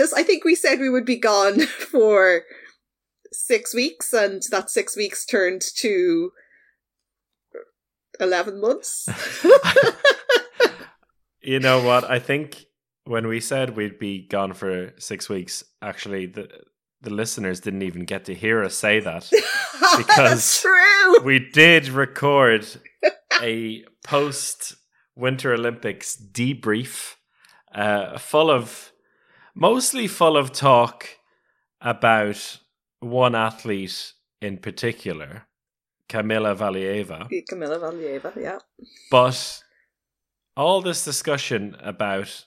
I think we said we would be gone for six weeks, and that six weeks turned to eleven months. you know what? I think when we said we'd be gone for six weeks, actually the the listeners didn't even get to hear us say that because true. we did record a post Winter Olympics debrief, uh, full of mostly full of talk about one athlete in particular, Kamila Valieva. Kamila Valieva, yeah. But all this discussion about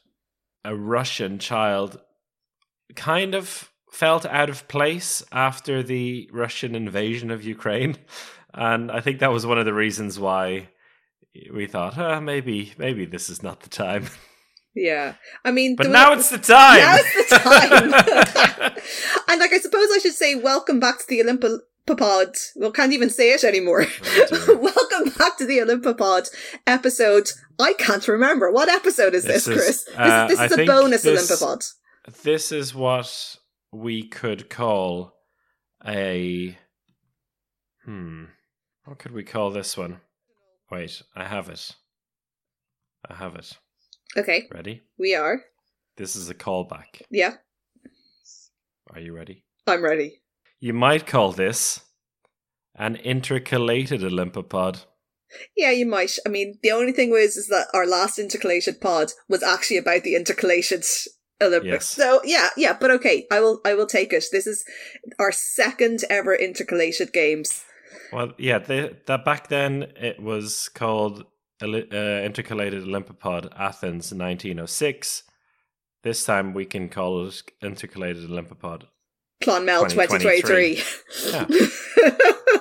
a Russian child kind of felt out of place after the Russian invasion of Ukraine. And I think that was one of the reasons why we thought, oh, maybe, maybe this is not the time. Yeah, I mean, but now it's the time. Now it's the time. and like, I suppose I should say, welcome back to the Olympopod. Well, can't even say it anymore. Oh, welcome back to the Olympopod episode. I can't remember what episode is this, this Chris. Is, uh, this, this is a bonus this, Olympopod. This is what we could call a hmm. What could we call this one? Wait, I have it. I have it. Okay. Ready? We are. This is a callback. Yeah. Are you ready? I'm ready. You might call this an intercalated Olympopod. Yeah, you might. I mean, the only thing was is that our last intercalated pod was actually about the intercalated Olympics. Yes. So yeah, yeah, but okay, I will I will take it. This is our second ever intercalated games. Well, yeah, that back then it was called uh, Intercalated Olympopod Athens 1906. This time we can call it Intercalated Olympopod Clonmel 2023. 2023. Yeah.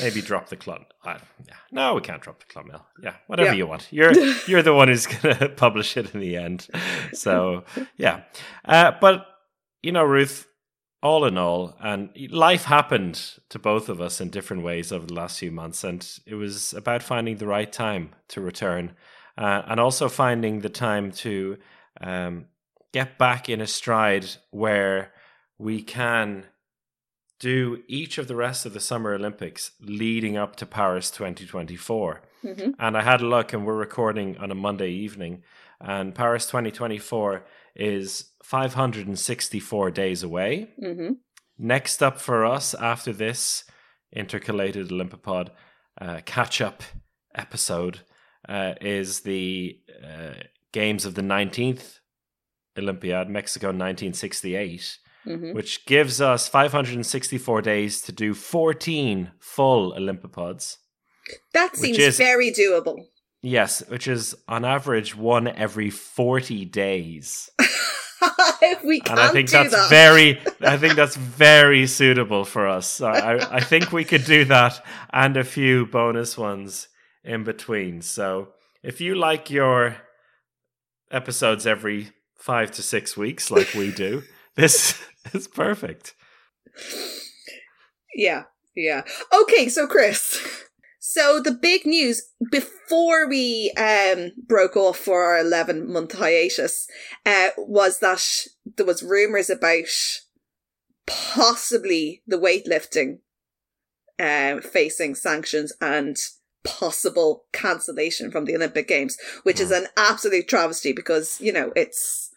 Maybe drop the Clon. Uh, yeah. No, we can't drop the Clonmel. Yeah, whatever yeah. you want. You're you're the one who's going to publish it in the end. So yeah, uh, but you know, Ruth, all in all, and life happened to both of us in different ways over the last few months, and it was about finding the right time to return, uh, and also finding the time to um, get back in a stride where we can do each of the rest of the Summer Olympics leading up to Paris 2024. Mm-hmm. And I had a look, and we're recording on a Monday evening, and Paris 2024 is 564 days away. Mm-hmm. Next up for us after this intercalated Olympopod uh, catch up episode uh, is the uh, games of the 19th Olympiad, Mexico 1968, mm-hmm. which gives us 564 days to do 14 full Olympipods. That seems very doable. Yes, which is on average one every 40 days. we can't and I think do that's that. very I think that's very suitable for us. I, I think we could do that and a few bonus ones in between. So if you like your episodes every five to six weeks like we do, this is perfect. Yeah, yeah. Okay, so Chris. So the big news before we um, broke off for our 11 month hiatus uh, was that there was rumors about possibly the weightlifting uh, facing sanctions and possible cancellation from the Olympic Games, which is an absolute travesty because you know it's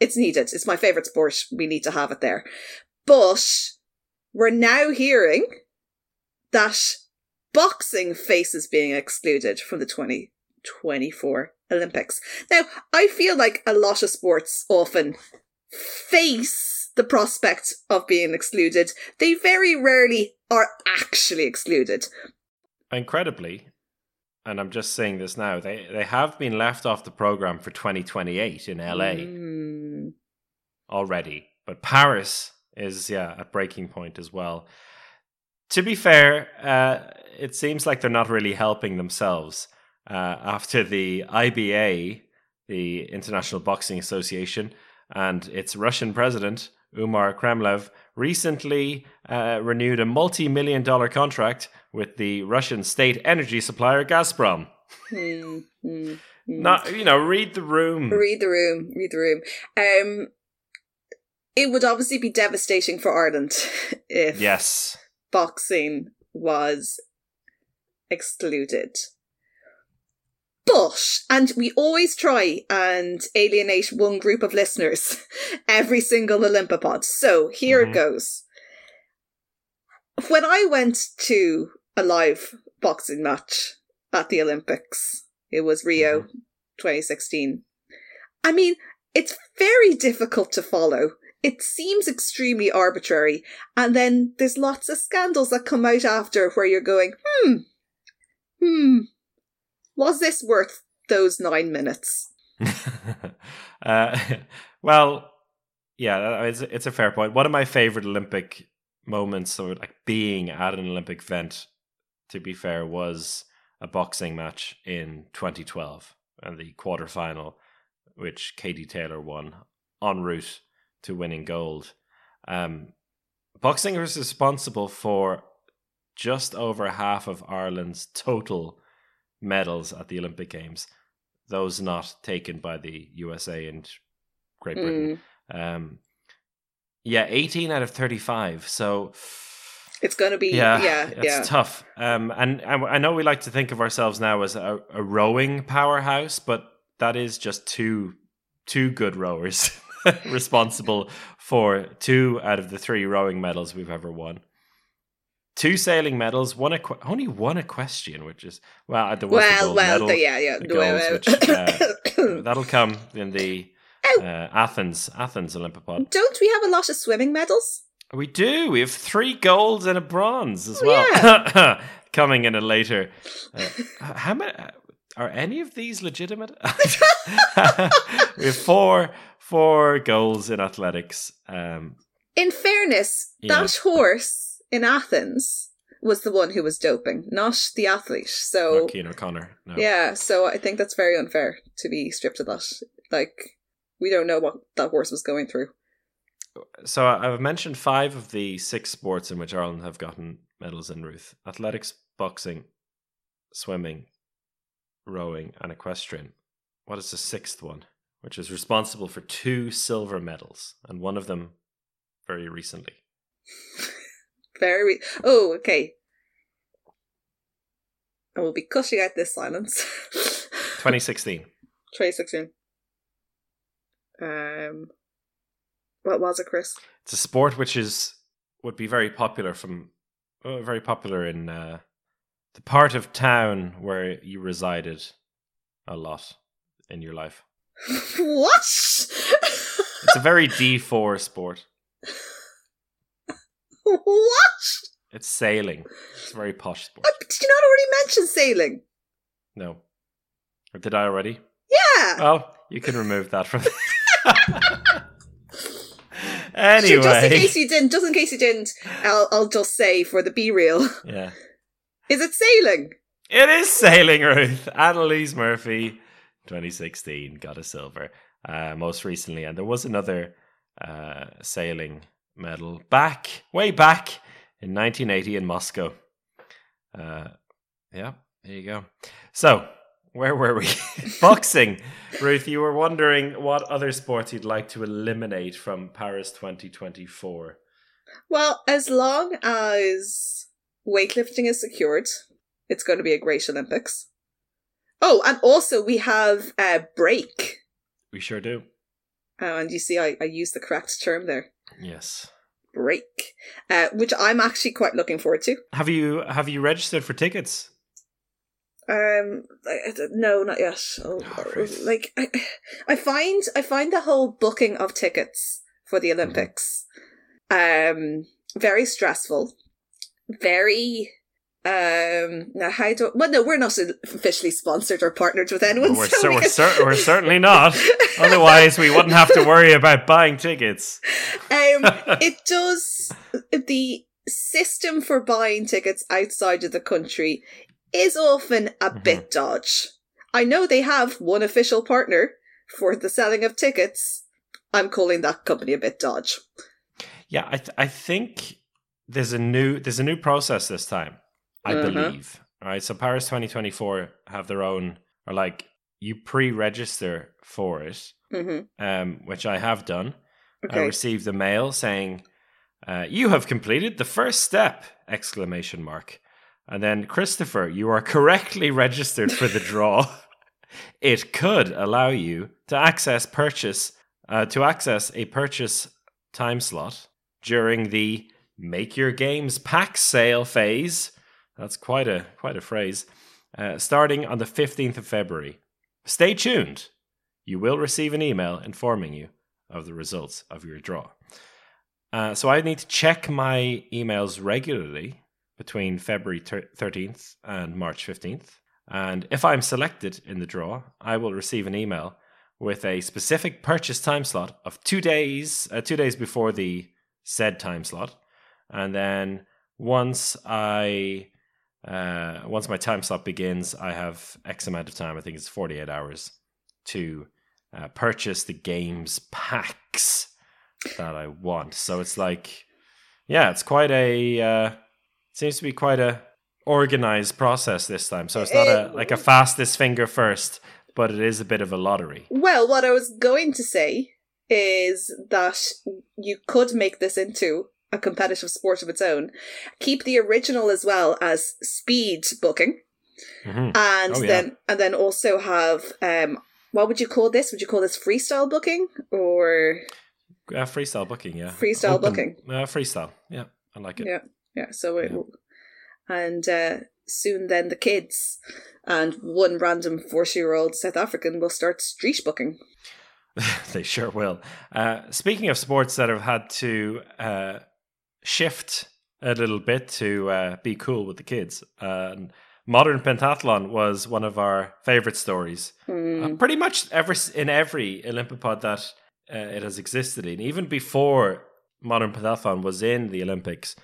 it's needed. It's my favorite sport. We need to have it there, but we're now hearing that boxing faces being excluded from the 2024 Olympics. Now, I feel like a lot of sports often face the prospect of being excluded. They very rarely are actually excluded. Incredibly, and I'm just saying this now, they, they have been left off the program for 2028 in LA mm. already. But Paris is, yeah, at breaking point as well. To be fair, uh, it seems like they're not really helping themselves uh, after the IBA, the International Boxing Association, and its Russian president, Umar Kremlev, recently uh, renewed a multi million dollar contract with the Russian state energy supplier Gazprom. Hmm, hmm, hmm. Not you know, read the room. Read the room. Read the room. Um, it would obviously be devastating for Ireland if Yes. Boxing was excluded. But, and we always try and alienate one group of listeners every single Olympopod. So here Mhm. it goes. When I went to a live boxing match at the Olympics, it was Rio 2016. I mean, it's very difficult to follow. It seems extremely arbitrary. And then there's lots of scandals that come out after where you're going, hmm, hmm, was this worth those nine minutes? uh, well, yeah, it's it's a fair point. One of my favorite Olympic moments, or like being at an Olympic event, to be fair, was a boxing match in 2012 and the quarterfinal, which Katie Taylor won en route to winning gold. Um, boxing was responsible for just over half of Ireland's total medals at the Olympic Games, those not taken by the USA and Great Britain. Mm, Um, yeah, 18 out of 35. So, it's going to be, yeah, yeah, it's yeah. tough. Um, and, and I know we like to think of ourselves now as a, a rowing powerhouse, but that is just two two good rowers responsible for two out of the three rowing medals we've ever won. Two sailing medals, one equ- only one equestrian, which is well, the well, gold well, medal. the, yeah, yeah. the goals, which, uh, That'll come in the Oh. uh, Athens Athens Olympopod. Don't we have a lot of swimming medals? We do. We have three golds and a bronze as Oh, well. Coming in a later. Uh, how many? Are any of these legitimate? we have four four goals in athletics. Um, In fairness, Yeah. that horse in Athens was the one who was doping, not the athlete. So not Cian O'Connor. No. yeah, so I think that's very unfair to be stripped of that. Like we don't know what that horse was going through. So I've mentioned five of the six sports in which Ireland have gotten medals in Ruth: athletics, boxing, swimming, rowing, and equestrian. What is the sixth one? Which is responsible for two silver medals, and one of them very recently. Very. Oh, okay. I will be cutting out this silence. 2016. 2016. Um, what was it, Chris? It's a sport which is would be very popular from uh, very popular in uh, the part of town where you resided a lot in your life. what? It's a very D4 sport. what? It's sailing. It's a very posh sport. Uh, Did you not already mention sailing? No. Or did I already? Yeah. Well, you can remove that from. So anyway. just in case you didn't, just in case you didn't, I'll, I'll just say for the be real, yeah. Is it sailing? It is sailing, Ruth. Annalise Murphy, 2016, got a silver uh, most recently. And there was another uh, sailing medal back, way back in 1980 in Moscow. Uh, yeah, there you go. So, where were we? Boxing. Ruth, you were wondering what other sports you'd like to eliminate from Paris 2024. Well, as long as weightlifting is secured, it's going to be a great Olympics. Oh, and also we have uh, break. We sure do. Uh, and you see, I, I used the correct term there. Yes. Break, uh, which I'm actually quite looking forward to. Have you have you registered for tickets? Um, no, not yet. Oh, Oh, like I, I find I find the whole booking of tickets for the Olympics, um, very stressful, very. Um, now how do well? No, we're not officially sponsored or partnered with anyone. we're, so we we're, cer- we're certainly not. Otherwise, we wouldn't have to worry about buying tickets. um, it does the system for buying tickets outside of the country is often a Mhm. bit dodge. I know they have one official partner for the selling of tickets. I'm calling that company a bit dodge. Yeah, I th- I think there's a new there's a new process this time. I Uh-huh. believe right, so Paris 2024 have their own, or like you pre-register for it, Mm-hmm. um, which I have done. I received a mail saying, uh, "You have completed the first step!" Exclamation mark. And then Christopher, you are correctly registered for the draw. it could allow you to access purchase uh, to access a purchase time slot during the Make Your Games pack sale phase. That's quite a quite a phrase. Uh, starting on the fifteenth of February. Stay tuned. You will receive an email informing you of the results of your draw. Uh, so I need to check my emails regularly between February 13th and March 15th. And if I'm selected in the draw, I will receive an email with a specific purchase time slot of two days, uh, two days before the said time slot. And then once I, uh, once my time slot begins, I have X amount of time. I think it's 48 hours to uh, purchase the games packs that I want. So it's like, yeah, it's quite a uh, seems to be quite a organized process this time. So it's not a Eh, like a fastest finger first, but it is a bit of a lottery. Well, what I was going to say is that you could make this into a competitive sport of its own. Keep the original as well as speed booking, Mhm. and Oh, yeah. then and then also have um, what would you call this? Would you call this freestyle booking or Uh, freestyle booking, yeah. Freestyle booking. Uh, freestyle, yeah. I like it. yeah, yeah? So it, Yeah. and uh, soon then the kids and one random forty-year-old South African will start street booking. they sure will. Uh, speaking of sports that have had to uh, shift a little bit to uh, be cool with the kids, uh, modern pentathlon was one of our favorite stories. Hmm. Uh, pretty much ever in every Olympipod that uh, it has existed in, even before modern pentathlon was in the Olympics,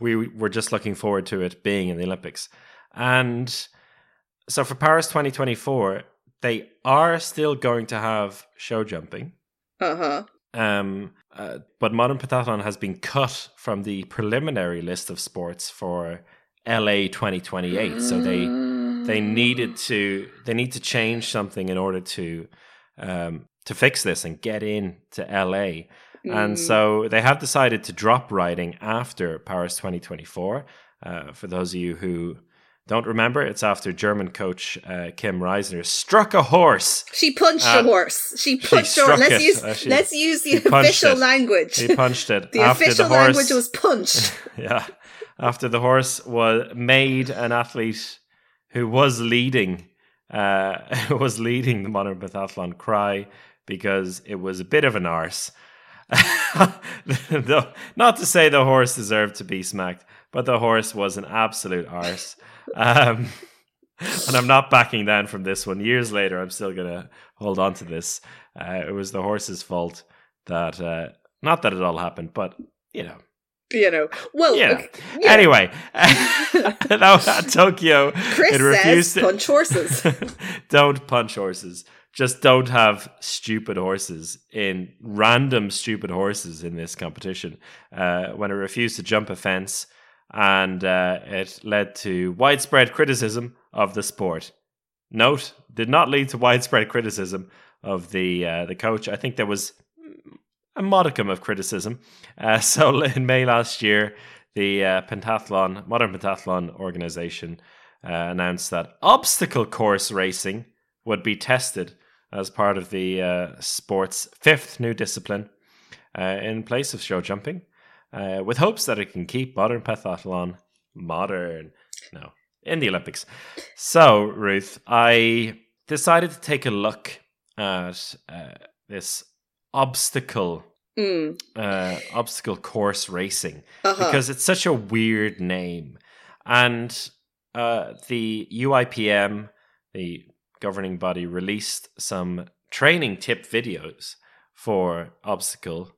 we were just looking forward to it being in the Olympics. And so for Paris 2024, they are still going to have show jumping. Uh huh. Um, uh, but modern pentathlon has been cut from the preliminary list of sports for LA 2028. So they they needed to they need to change something in order to um, to fix this and get in to LA. And Mm. so they have decided to drop riding after Paris 2024. Uh, for those of you who don't remember, it's after German coach uh, Kim Raisner struck a horse. She punched Uh, a horse. She punched a horse. Let's it. use Uh, she- let's use the official it. language. He punched it the after official the horse. language was punched. yeah, after the horse was made an athlete who was leading, uh, was leading the modern pentathlon cry because it was a bit of an arse. Not to say the horse deserved to be smacked, but the horse was an absolute arse. Um, and I'm not backing down from this one. Years later, I'm still gonna hold on to this. Uh, it was the horse's fault that, uh, not that it all happened, but you know, you know. Well, yeah. okay, yeah. Anyway, that was at Tokyo. Chris it says refused to- punch horses. don't punch horses. Just don't have stupid horses in random stupid horses in this competition. Uh, when it refused to jump a fence, and uh, it led to widespread criticism of the sport. Note did not lead to widespread criticism of the uh, the coach. I think there was a modicum of criticism. Uh, so in May last year, the uh, pentathlon, modern pentathlon organization, uh, announced that obstacle course racing would be tested as part of the uh, sport's fifth new discipline in place of show jumping, uh, with hopes that it can keep modern pentathlon modern. No, in the Olympics. So, Ruth, I decided to take a look at uh, this obstacle Mm, uh, obstacle course racing uh-huh. because it's such a weird name. And uh, the UIPM, the governing body, released some training tip videos for obstacle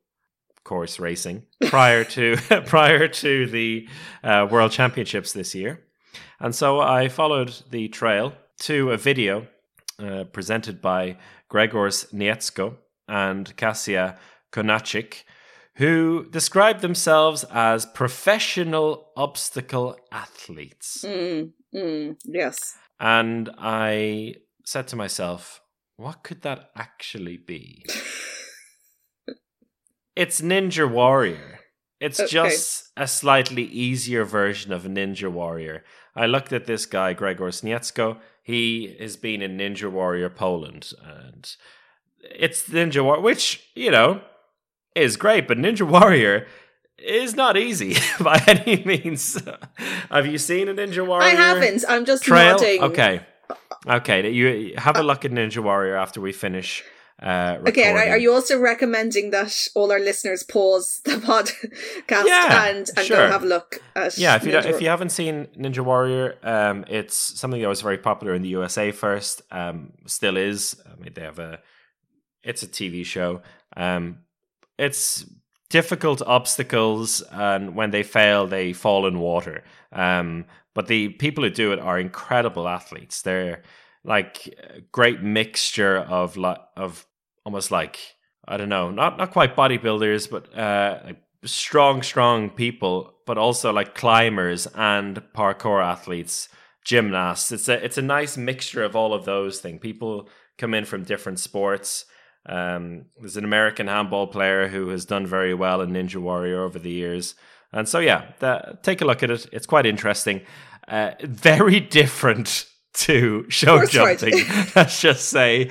course racing prior to prior to the uh, World Championships this year. And so I followed the trail to a video uh, presented by Gregors Nietzko and Kasia Konachik, who described themselves as professional obstacle athletes. Mm, Mm, yes. And I said to myself, what could that actually be? it's Ninja Warrior. It's Okay. just a slightly easier version of Ninja Warrior. I looked at this guy, Gregor Sniecko. He has been in Ninja Warrior Poland, and it's Ninja Warrior, which, you know, is great, but Ninja Warrior is not easy by any means. Have you seen a Ninja Warrior? I haven't. I'm just Trail? nodding. Okay. Okay, you have a look at Ninja Warrior after we finish uh, Okay, and are, are you also recommending that all our listeners pause the podcast Yeah, and, and sure. go have a look at Yeah, if you don't, if you haven't seen Ninja Warrior, um, it's something that was very popular in the USA first. Um, still is. I mean, they have a. It's a TV show. Um, it's difficult obstacles, and when they fail, they fall in water. Um, but the people who do it are incredible athletes. They're like a great mixture of of almost like I don't know, not not quite bodybuilders, but uh, like strong, strong people, but also like climbers and parkour athletes, gymnasts. It's a it's a nice mixture of all of those things. People come in from different sports. Um, there's an American handball player who has done very well in Ninja Warrior over the years, and so yeah, that, take a look at it. It's quite interesting. Uh, very different to show jumping, let's just say.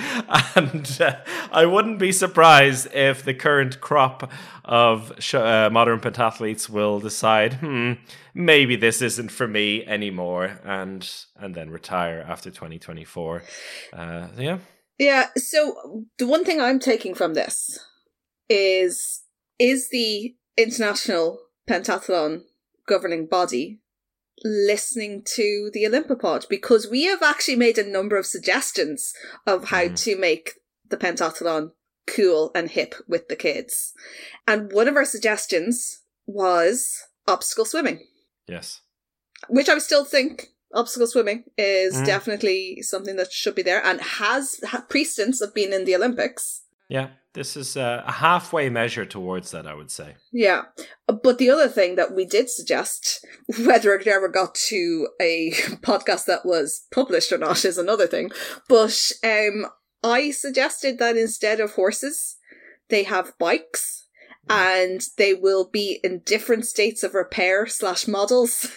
And uh, I wouldn't be surprised if the current crop of sh- uh, modern pentathletes will decide, hmm, maybe this isn't for me anymore, and and then retire after 2024. Uh, yeah. Yeah, so the one thing I'm taking from this is is the International Pentathlon governing body listening to the Olympopod because we have actually made a number of suggestions of how Mhm. to make the pentathlon cool and hip with the kids. And one of our suggestions was obstacle swimming Yes. which I still think obstacle swimming is Mm. definitely something that should be there and has ha- precedence of being in the Olympics. Yeah. This is uh, a halfway measure towards that, I would say. Yeah. But the other thing that we did suggest, whether it ever got to a podcast that was published or not is another thing. But um, I suggested that instead of horses, they have bikes and they will be in different states of repair slash models.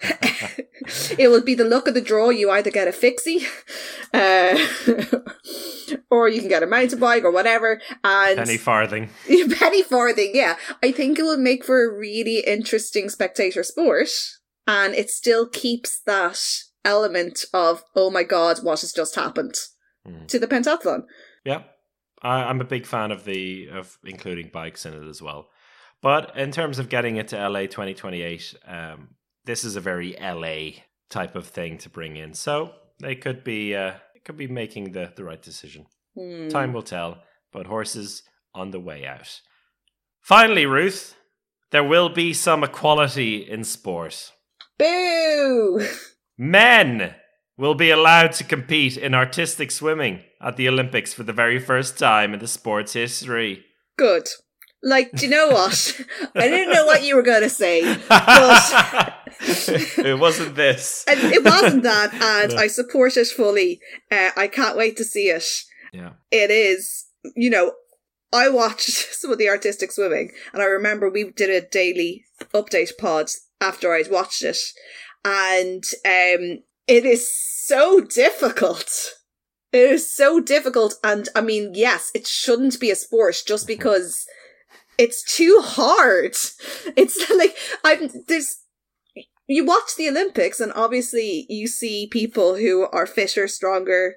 it will be the look of the draw. You either get a fixie, uh, or you can get a mountain bike or whatever. And Penny farthing. penny farthing, yeah. I think it will make for a really interesting spectator sport, and it still keeps that element of oh my god, what has just happened Mm. to the pentathlon. Yeah, I, I'm a big fan of the of including bikes in it as well. But in terms of getting it to LA 2028, um, this is a very LA type of thing to bring in. So they could be uh, could be making the the right decision. Hmm. Time will tell. But horses on the way out. Finally, Ruth, there will be some equality in sport. Boo! Men will be allowed to compete in artistic swimming at the Olympics for the very first time in the sport's history. Good. Like, do you know what? I didn't know what you were going to say. but. it wasn't this. And it wasn't that, and No. I support it fully. Uh, I can't wait to see it. Yeah. it is, you know, I watched some of the artistic swimming and I remember we did a daily update pod after I'd watched it. And um it is so difficult. It is so difficult. And I mean, yes, it shouldn't be a sport just because it's too hard. It's like I'm there's you watch the Olympics and obviously you see people who are fitter, stronger,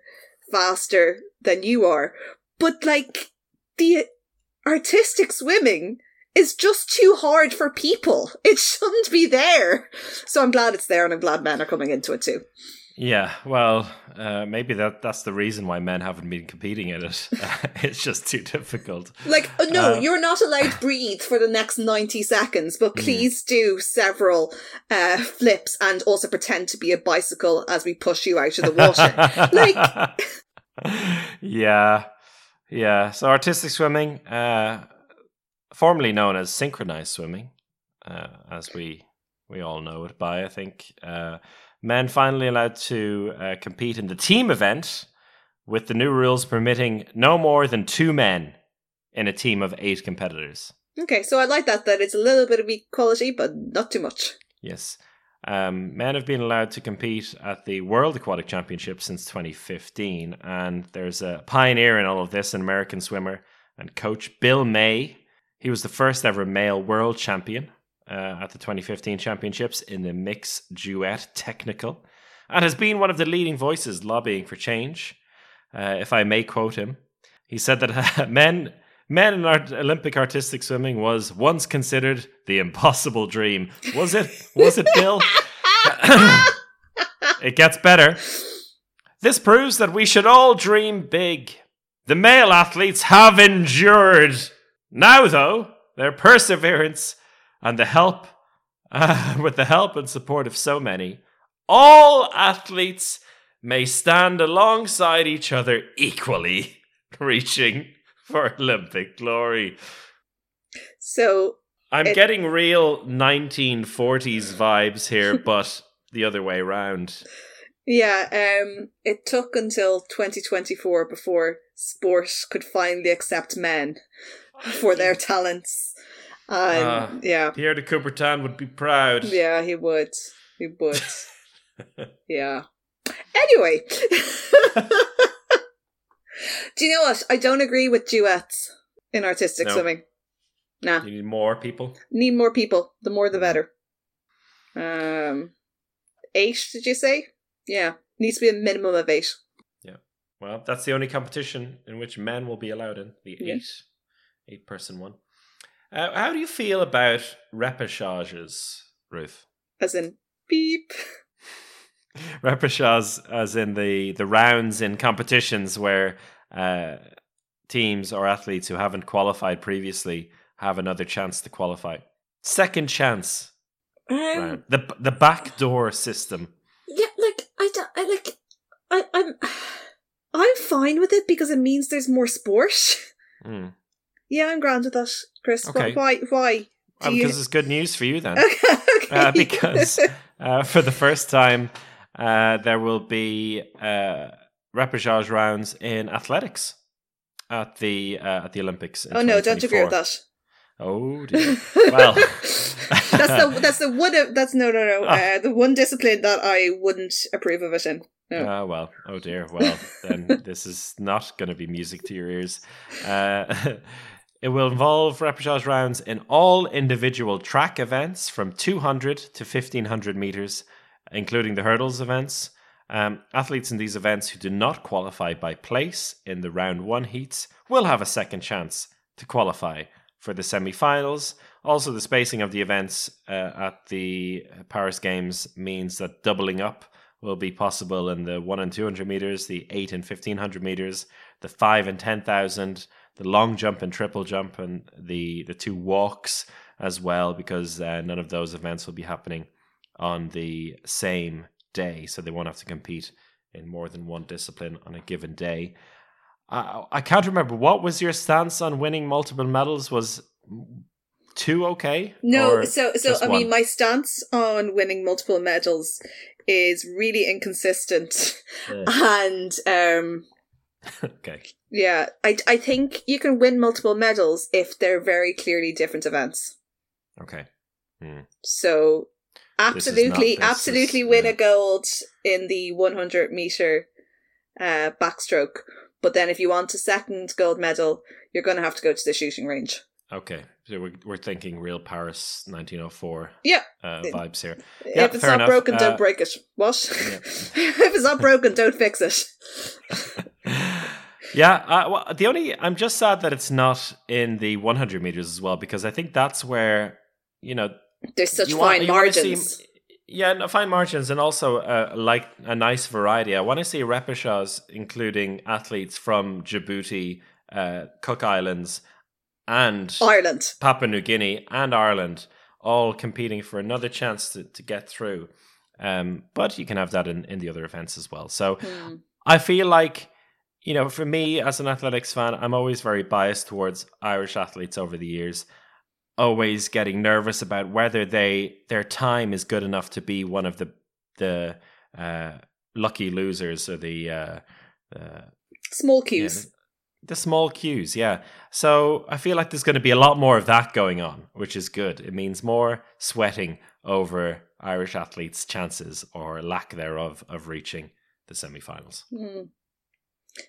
faster than you are. But like the artistic swimming is just too hard for people. It shouldn't be there. So I'm glad it's there and I'm glad men are coming into it too. Yeah, well, uh, maybe that that's the reason why men haven't been competing in it. it's just too difficult. Like, oh, no, Uh, you're not allowed to breathe for the next 90 seconds, but please do several uh, flips and also pretend to be a bicycle as we push you out of the water. like, yeah, yeah. So artistic swimming, uh, formerly known as synchronized swimming, uh, as we we all know it by, I think. Uh, men finally allowed to uh, compete in the team event, with the new rules permitting no more than two men in a team of eight competitors. Okay, so I like that, that it's a little bit of equality, but not too much. Yes. Um, men have been allowed to compete at the World Aquatic Championship since 2015, and there's a pioneer in all of this, an American swimmer and coach, Bill May. He was the first ever male world champion uh, at the 2015 championships in the mix duet technical, and has been one of the leading voices lobbying for change. Uh, if I may quote him, he said that men men in art- Olympic artistic swimming was once considered the impossible dream. Was it? Was it, Bill? it gets better. This proves that we should all dream big. The male athletes have endured. Now, though, their perseverance and the help, uh, with the help and support of so many, all athletes may stand alongside each other equally, reaching for Olympic glory. So I'm It- getting real 1940s vibes here, but the other way around. Yeah, um, it took until 2024 before sport could finally accept men for their talents. And Ah. yeah, Pierre de Coubertin would be proud. yeah, he would. He would. yeah. Anyway. Do you know what? I don't agree with duets in artistic No. swimming. Nah. You need more people. Need more people. The more the better. Um, eight, did you say? Yeah. Needs to be a minimum of eight. Well, that's the only competition in which men will be allowed in the Yeah. eight, eight person one. Uh, how do you feel about repêchages, Ruth? As in, beep. Repêchages, as in the the rounds in competitions where uh, teams or athletes who haven't qualified previously have another chance to qualify. Second chance Um. The the backdoor system. yeah, like, I, don't- I like, I, I'm, I'm fine with it because it means there's more sport. Mm. Yeah, I'm grand with that, Chris. Okay. Why? Why? Do Well, you- because it's good news for you then. okay. okay. uh, because uh, for the first time uh, there will be uh, repechage rounds in athletics at the uh, at the Olympics. oh no, don't agree with that. Oh dear. Well, that's the that's the one that's no no no uh, the one discipline that I wouldn't approve of it in. No. Ah, well. Oh dear. Well, then this is not going to be music to your ears. Uh, it will involve repechage rounds in all individual track events from 200 to 1500 meters, including the hurdles events. Um, athletes in these events who do not qualify by place in the round one heats will have a second chance to qualify for the semi-finals. Also, the spacing of the events uh, at the Paris Games means that doubling up will be possible in the 1 and 200 meters, the 8 and 1500 meters, the 5 and 10,000, the long jump and triple jump, and the, the two walks as well, because uh, none of those events will be happening on the same day. So they won't have to compete in more than one discipline on a given day. I, I can't remember. What was your stance on winning multiple medals? Was two okay? No, so so I mean, my stance on winning multiple medals is really inconsistent, Yeah. and um, okay. yeah, I I think you can win multiple medals if they're very clearly different events. Okay. So absolutely, not- absolutely is- win yeah. a gold in the 100 meter uh, backstroke. But then, if you want a second gold medal, you're going to have to go to the shooting range. Okay, so we're, we're thinking real Paris 1904 Yeah. uh, vibes here. if it's not enough. broken, Uh, don't break it. What? Yeah. if it's not broken, don't fix it. yeah, uh, well, the only I'm just sad that it's not in the 100 meters as well because I think that's where you know There's such fine want- you see- margins. yeah, no, fine margins and also uh, like a nice variety. I want to see repechage including athletes from Djibouti, uh, Cook Islands, and Ireland. Papua New Guinea and Ireland all competing for another chance to, to get through. Um, but you can have that in, in the other events as well. So Hmm. I feel like, you know, for me as an athletics fan, I'm always very biased towards Irish athletes over the years. Always getting nervous about whether they their time is good enough to be one of the the uh, lucky losers or the uh, small cues. Yeah, the small cues, yeah. So I feel like there's going to be a lot more of that going on, which is good. It means more sweating over Irish athletes' chances or lack thereof of reaching the semi-finals. Mm.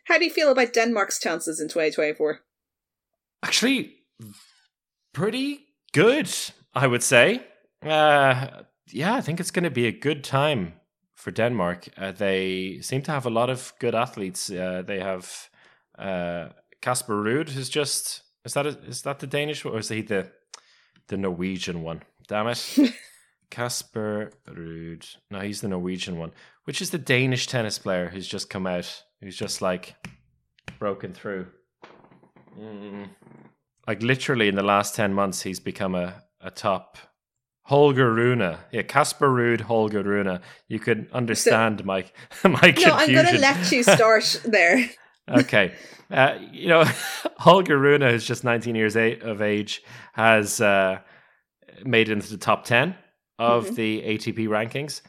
How do you feel about Denmark's chances in 2024? Actually, pretty good, I would say. Uh, yeah, I think it's going to be a good time for Denmark. Uh, they seem to have a lot of good athletes. Uh, they have Casper uh, Ruud, who's just is that a, is that the Danish or is he the the Norwegian one? Damn it. Casper Ruud. No, he's the Norwegian one. Which is the Danish tennis player who's just come out, who's just like broken through. Mm. Like literally in the last 10 months, he's become a, a top Holger Rune. Yeah, Casper Ruud, Holger Rune. You could understand so, my my confusion. No, I'm going to let you start there. okay. Uh, you know, Holger Rune, who's just 19 years of age, has uh, made it into the top 10 of mm-hmm. the ATP rankings.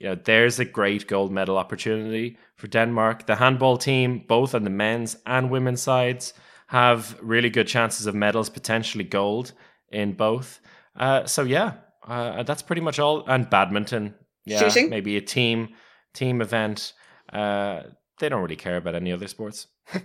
You know, there's a great gold medal opportunity for Denmark. The handball team, both on the men's and women's sides, have really good chances of medals, potentially gold in both. Uh, so yeah, uh, that's pretty much all. And badminton, yeah, Shooting. maybe a team team event. Uh, they don't really care about any other sports.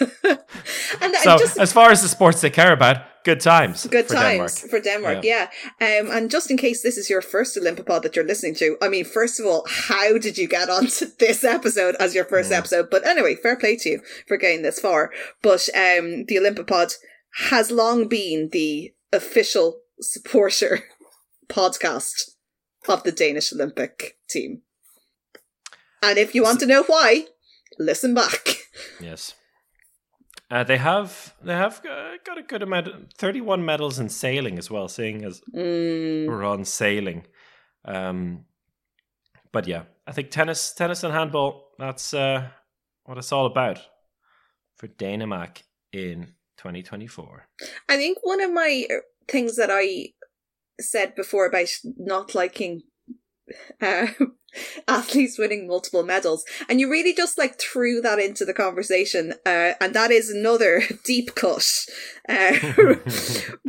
and so, just, as far as the sports they care about, good times. Good for times Denmark. for Denmark, yeah. yeah. Um, and just in case this is your first Olympipod that you're listening to, I mean, first of all, how did you get onto this episode as your first mm. episode? But anyway, fair play to you for getting this far. But um, the Olympipod has long been the official supporter podcast of the Danish Olympic team. And if you want to know why, listen back. Yes. Uh, they have they have got a good amount, thirty one medals in sailing as well. Seeing as mm. we're on sailing, um, but yeah, I think tennis, tennis and handball. That's uh, what it's all about for Denmark in 2024. I think one of my uh, things that I said before about not liking uh, athletes winning multiple medals. And you really just like threw that into the conversation. Uh, and that is another deep cut. Uh,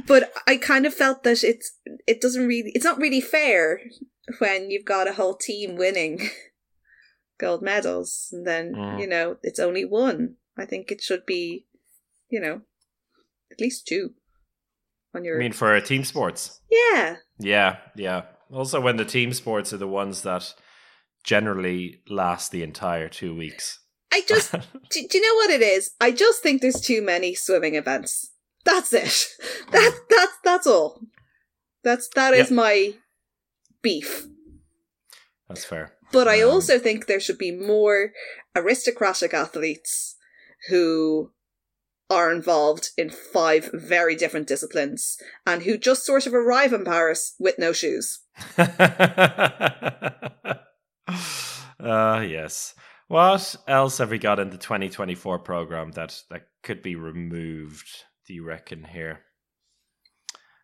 but I kind of felt that it's, it doesn't really, it's not really fair when you've got a whole team winning gold medals and then, mm. you know, it's only one. I think it should be, you know, at least two on your. I mean, for team sports? Yeah. Yeah, yeah. Also, when the team sports are the ones that generally last the entire two weeks. I just, do, do, you know what it is? I just think there's too many swimming events. That's it. That that's that's all. That's that is yep. my beef. That's fair. But I um, also think there should be more aristocratic athletes who are involved in five very different disciplines and who just sort of arrive in Paris with no shoes. uh, yes. What else have we got in the 2024 program that, that could be removed, do you reckon, here?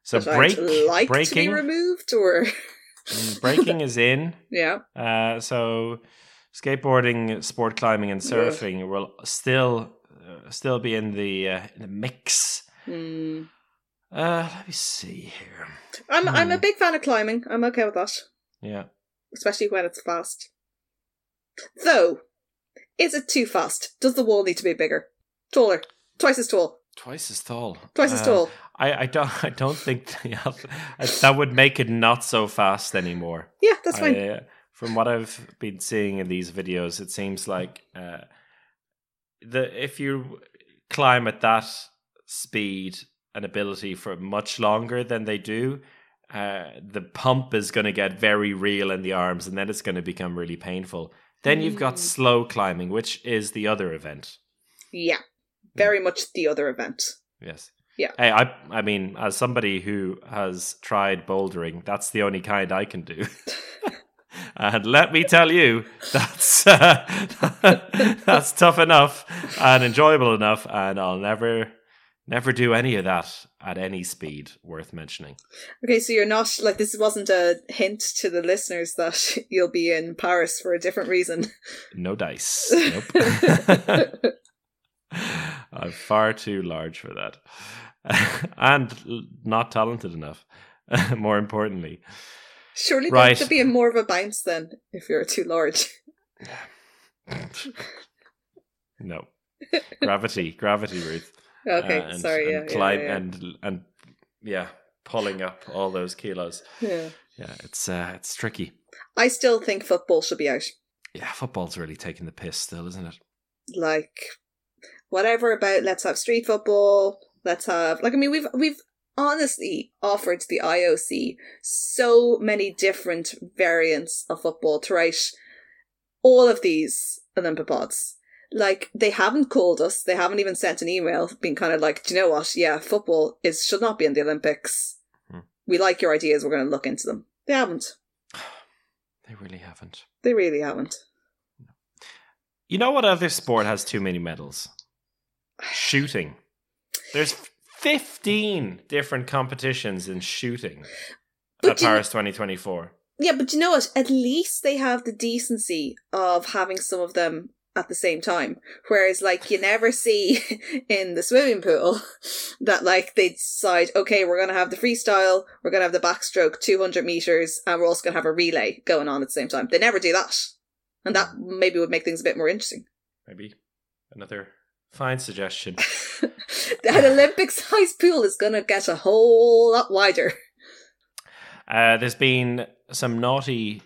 So break, like breaking, to be removed or mm, breaking is in. Yeah. Uh, so skateboarding, sport climbing, and surfing yeah. will still still be in the uh, in the mix. Mm. Uh, let me see here. I'm hmm. I'm a hmm. big fan of climbing. I'm okay with that. Yeah, especially when it's fast. Though, is it too fast? Does the wall need to be bigger, taller, twice as tall? Twice as tall. Twice as uh, tall. I, I don't I don't think that would make it not so fast anymore. Yeah, that's fine. I, uh, from what I've been seeing in these videos, it seems like uh, the if you climb at that speed and ability for much longer than they do, uh, the pump is going to get very real in the arms, and then it's going to become really painful. Then mm. you've got mm. slow climbing, which is the other event. Yeah, very yeah. much the other event. Yes. Yeah. Hey, I I mean, as somebody who has tried bouldering, that's the only kind I can do. And let me tell you, that's uh, that's tough enough and enjoyable enough, and I'll never Never do any of that at any speed worth mentioning. Okay, so you're not like this wasn't a hint to the listeners that you'll be in Paris for a different reason. No dice. Nope. I'm far too large for that. and not talented enough, more importantly. Surely Right. there should be more of a bounce then if you're too large. no. Gravity, gravity, Ruth. Okay, Uh, and, sorry, and yeah, climb yeah, yeah. and and yeah, pulling up all those kilos. yeah. Yeah, it's uh, it's tricky. I still think football should be out. Yeah, football's really taking the piss still, isn't it? Like whatever about let's have street football, let's have like I mean we've we've honestly offered the IOC so many different variants of football to write all of these Olympipods. Like they haven't called us, they haven't even sent an email being kind of like, Do you know what? Yeah, football is should not be in the Olympics. Hmm. We like your ideas, we're gonna look into them. They haven't. They really haven't. They really haven't. You know what other sport has too many medals? Shooting. There's 15 different competitions in shooting But at you- Paris 2024. Yeah, but you know what? At least they have the decency of having some of them at the same time. Whereas, like, you never see in the swimming pool that, like, they decide, okay, we're going to have the freestyle, we're going to have the backstroke 200 meters, and we're also going to have a relay going on at the same time. They never do that. And that hmm. maybe would make things a bit more interesting. Maybe another fine suggestion. An Olympic sized pool is going to get a whole lot wider. Uh, there's been some naughty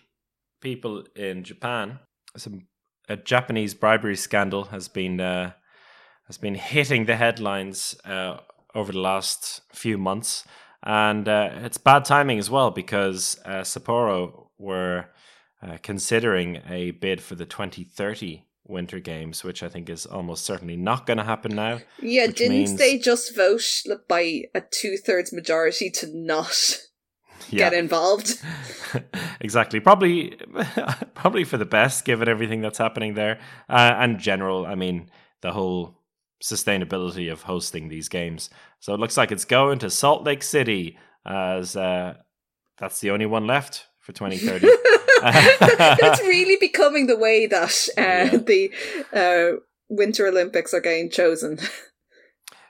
people in Japan. Some a Japanese bribery scandal has been uh, has been hitting the headlines uh, over the last few months, and uh, it's bad timing as well because uh, Sapporo were uh, considering a bid for the 2030 Winter Games, which I think is almost certainly not going to happen now. Yeah, didn't means- they just vote by a two thirds majority to not Yeah. get involved? exactly. Probably, probably for the best, given everything that's happening there, uh, and general. I mean, the whole sustainability of hosting these games. So it looks like it's going to Salt Lake City as uh, that's the only one left for 2030. It's really becoming the way that uh, Yeah. the uh, Winter Olympics are getting chosen.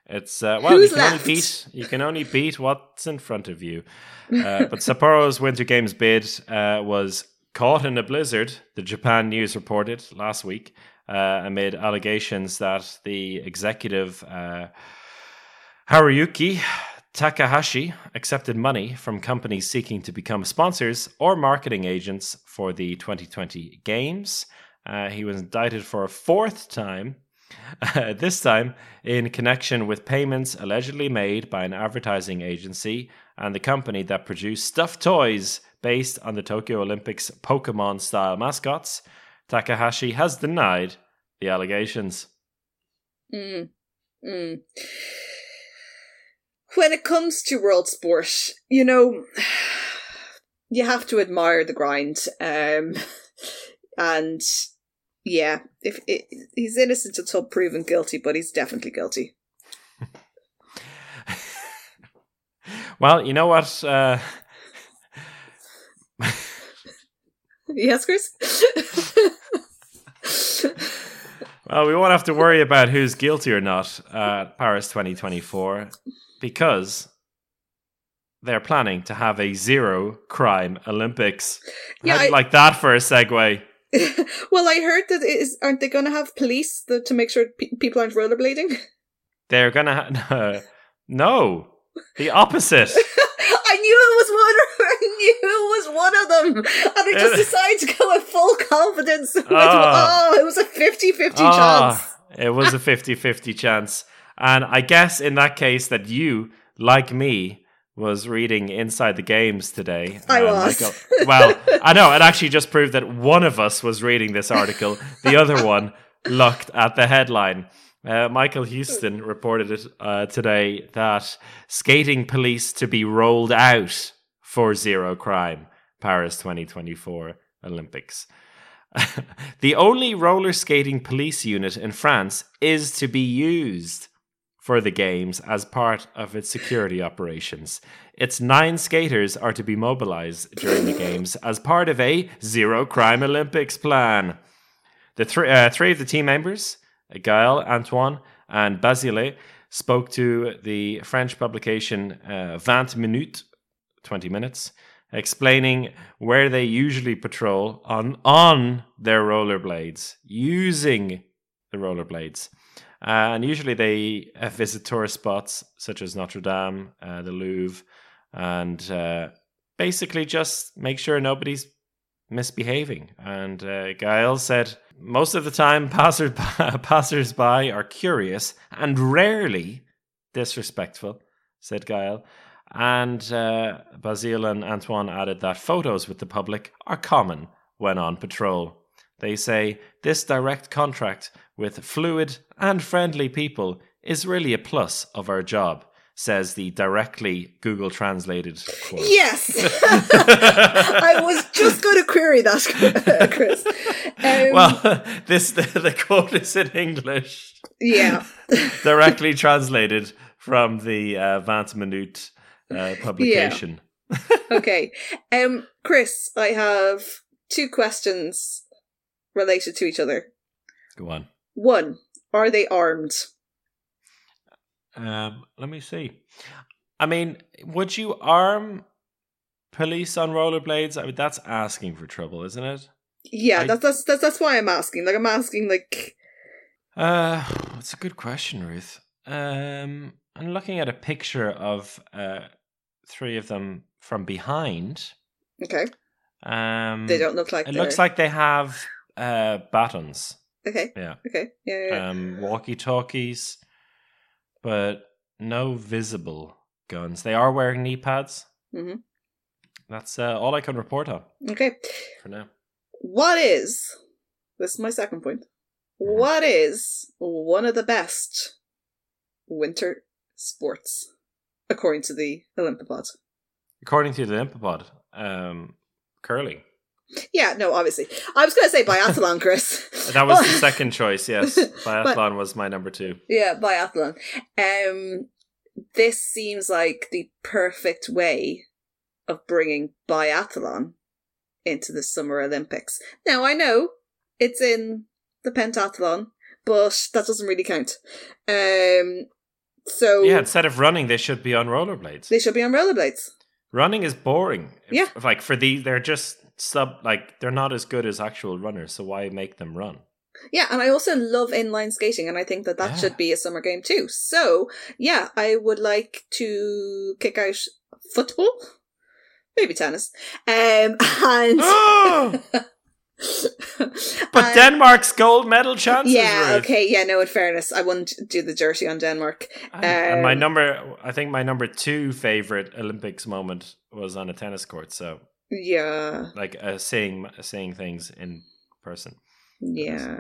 It's uh, well, Who's you can left? only beat you can only beat what's in front of you. Uh, but Sapporo's Winter Games bid uh, was caught in a blizzard. The Japan News reported last week uh, amid allegations that the executive uh, Haruyuki Takahashi accepted money from companies seeking to become sponsors or marketing agents for the 2020 Games. Uh, he was indicted for a fourth time uh, this time in connection with payments allegedly made by an advertising agency and the company that produced stuffed toys based on the Tokyo Olympics Pokemon style mascots. Takahashi has denied the allegations. Mm. Mm. When it comes to world sport, you know, you have to admire the grind. Um, and yeah, if it, he's innocent until proven guilty, but he's definitely guilty. Well, you know what? Uh, Yes, Chris. well, we won't have to worry about who's guilty or not at Paris 2024 because they're planning to have a zero crime Olympics. Yeah, How do you I- like that for a segue? well, I heard that is aren't they going to have police to, to make sure pe- people aren't rollerblading? They're gonna ha- no, the opposite. I knew it was one. I knew it was one of them, and I just decided to go with full confidence. With, Ah. oh, it was a 50-50 Ah, chance. it was a 50-50 chance, and I guess in that case that you, like me, was reading Inside the Games today. I was. Michael- well, I know it actually just proved that one of us was reading this article. The other one looked at the headline. Uh, Michael Houston reported it uh, today that skating police to be rolled out for zero crime Paris 2024 Olympics. the only roller skating police unit in France is to be used for the games as part of its security operations. Its nine skaters are to be mobilized during the games as part of a zero crime Olympics plan. The three, uh, three of the team members, Gaël, Antoine, and Basile, spoke to the French publication uh, 20 Minutes, 20 minutes, explaining where they usually patrol on, on their rollerblades, using the rollerblades. Uh, and usually they uh, visit tourist spots such as Notre Dame, uh, the Louvre, and uh, basically just make sure nobody's misbehaving. And uh, Gaël said most of the time passers passersby are curious and rarely disrespectful, said Gaël. And uh, Basile and Antoine added that photos with the public are common when on patrol. They say this direct contract with fluid and friendly people is really a plus of our job, says the directly Google translated quote. Yes! I was just going to query that, Chris. Um, well, this the, the quote is in English. Yeah. directly translated from the uh, 20 Minute uh, publication. Yeah. okay. Um, Chris, I have two questions related to each other. Go on. One, are they armed? Um, let me see. I mean, would you arm police on rollerblades? I mean, that's asking for trouble, isn't it? Yeah, I- that's, that's that's that's why I'm asking. Like I'm asking, like Uh, it's a good question, Ruth. Um, I'm looking at a picture of uh three of them from behind. okay, Um, they don't look like It they're- looks like they have uh batons. okay, Yeah. okay, yeah, yeah, yeah. um, walkie talkies, but no visible guns. They are wearing knee pads. Mhm. That's uh, all I can report on okay. for now. What is this is my second point? Mhm. What is one of the best winter sports according to the Olympipod? According to the Olympipod, um, curling. Yeah, no, obviously. I was going to say biathlon, Chris. That was the second choice. Yes, biathlon was my number two. Yeah, biathlon. Um, this seems like the perfect way of bringing biathlon into the Summer Olympics. Now, I know it's in the pentathlon, but that doesn't really count. Um, so Yeah, instead of running, they should be on rollerblades. they should be on rollerblades. Running is boring. If- Yeah. like for these, they're just sub. Like they're not as good as actual runners. So why make them run? Yeah, and I also love inline skating, and I think that that Yeah. should be a summer game too. So, yeah, I would like to kick out football, maybe tennis, um, and Oh! But and- Denmark's gold medal chances. yeah, Ruth. okay, yeah. No, in fairness, I wouldn't do the dirty on Denmark. And, and my Um, number, I think my number two favorite Olympics moment was on a tennis court. So Yeah, like uh, saying saying things in person. yeah.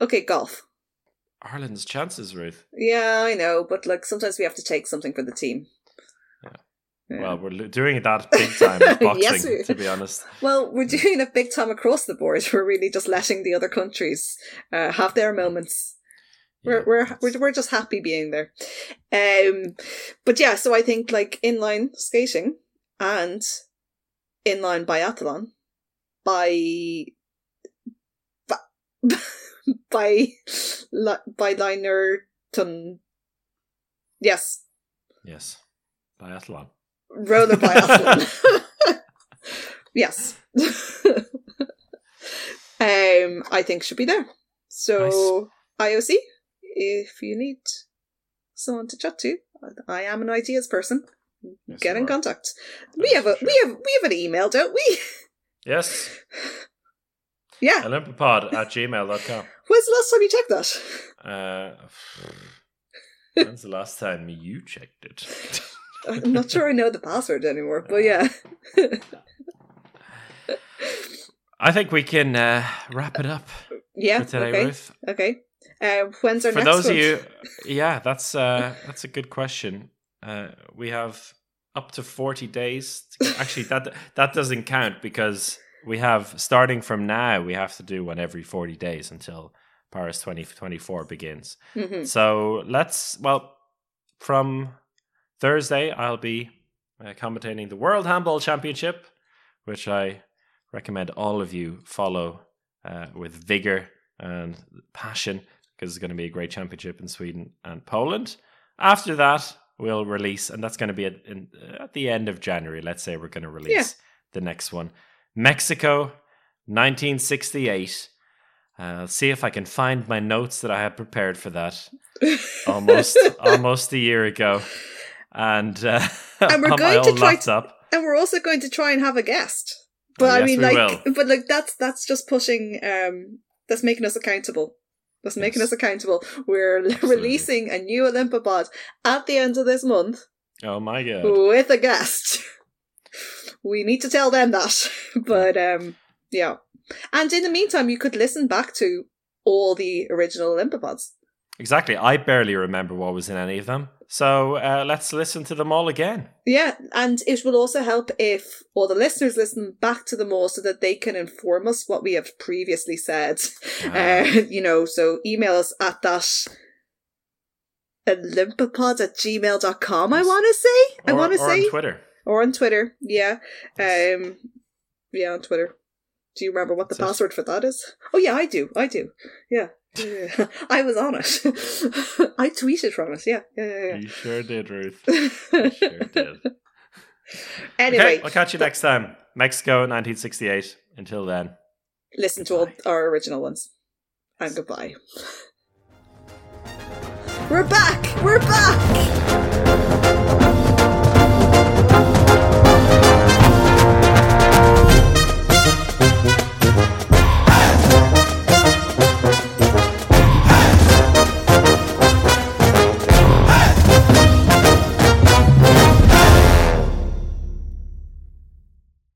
Okay, golf. Ireland's chances, Ruth. Yeah, I know, but like sometimes we have to take something for the team. Yeah. Well, we're doing that big time with boxing, Yes, to be honest. Well, we're doing it big time across the board. We're really just letting the other countries uh, have their moments. We're Yeah, we're, we're we're just happy being there. Um, but yeah, so I think like inline skating and inline biathlon by by by, by Linerton. Yes, yes, biathlon. Roller biathlon. yes. um, I think should be there. So IOC, if you need someone to chat to, I am an ideas person. Yes, Get in are. contact. That We have a for we have we have an email, don't we? Yes, yeah. Olympipod at gmail.com. When's the last time you checked that? Uh, when's the last time you checked it? I'm not sure I know the password anymore, but yeah. I think we can uh, wrap it up yeah. for today, okay. Ruth. Okay. Uh, when's our For next those one? of you, yeah, that's uh, that's a good question. Uh, we have up to forty days. To, actually, that that doesn't count because we have starting from now. We have to do one every forty days until Paris twenty twenty four begins. Mhm. So let's well, from Thursday, I'll be uh, commentating the World Handball Championship, which I recommend all of you follow uh, with vigor and passion because it's going to be a great championship in Sweden and Poland. After that, we'll release, and that's going to be at, in, at the end of January. Let's say we're going to release Yeah. the next one Mexico, 1968. Uh, see if I can find my notes that I had prepared for that almost almost a year ago, and uh, And we're going to try to-. And we're also going to try and have a guest. But I Yes, mean like will. but like that's that's just pushing um that's making us accountable. That's making Yes. us accountable. We're releasing a new Olympopod at the end of this month Oh my god! with a guest. We need to tell them that. But um yeah. And in the meantime you could listen back to all the original Olympopods. Exactly. I barely remember what was in any of them, so uh, let's listen to them all again. Yeah, and it will also help if all the listeners listen back to them all so that they can inform us what we have previously said. Uh, you know, so email us at that olympopod at gmail.com, I want to say. I want to or say. on Twitter. or on Twitter, yeah. Um, yeah, on Twitter. Do you remember what the So- password for that is? Oh, yeah, I do. I do. Yeah. Yeah. I was on it. I tweeted from it. Yeah. Yeah. yeah. You sure did, Ruth. You sure did. anyway, Okay, I'll catch you next time. Mexico, 1968. Until then. listen to all our original ones. And goodbye. We're back! We're back!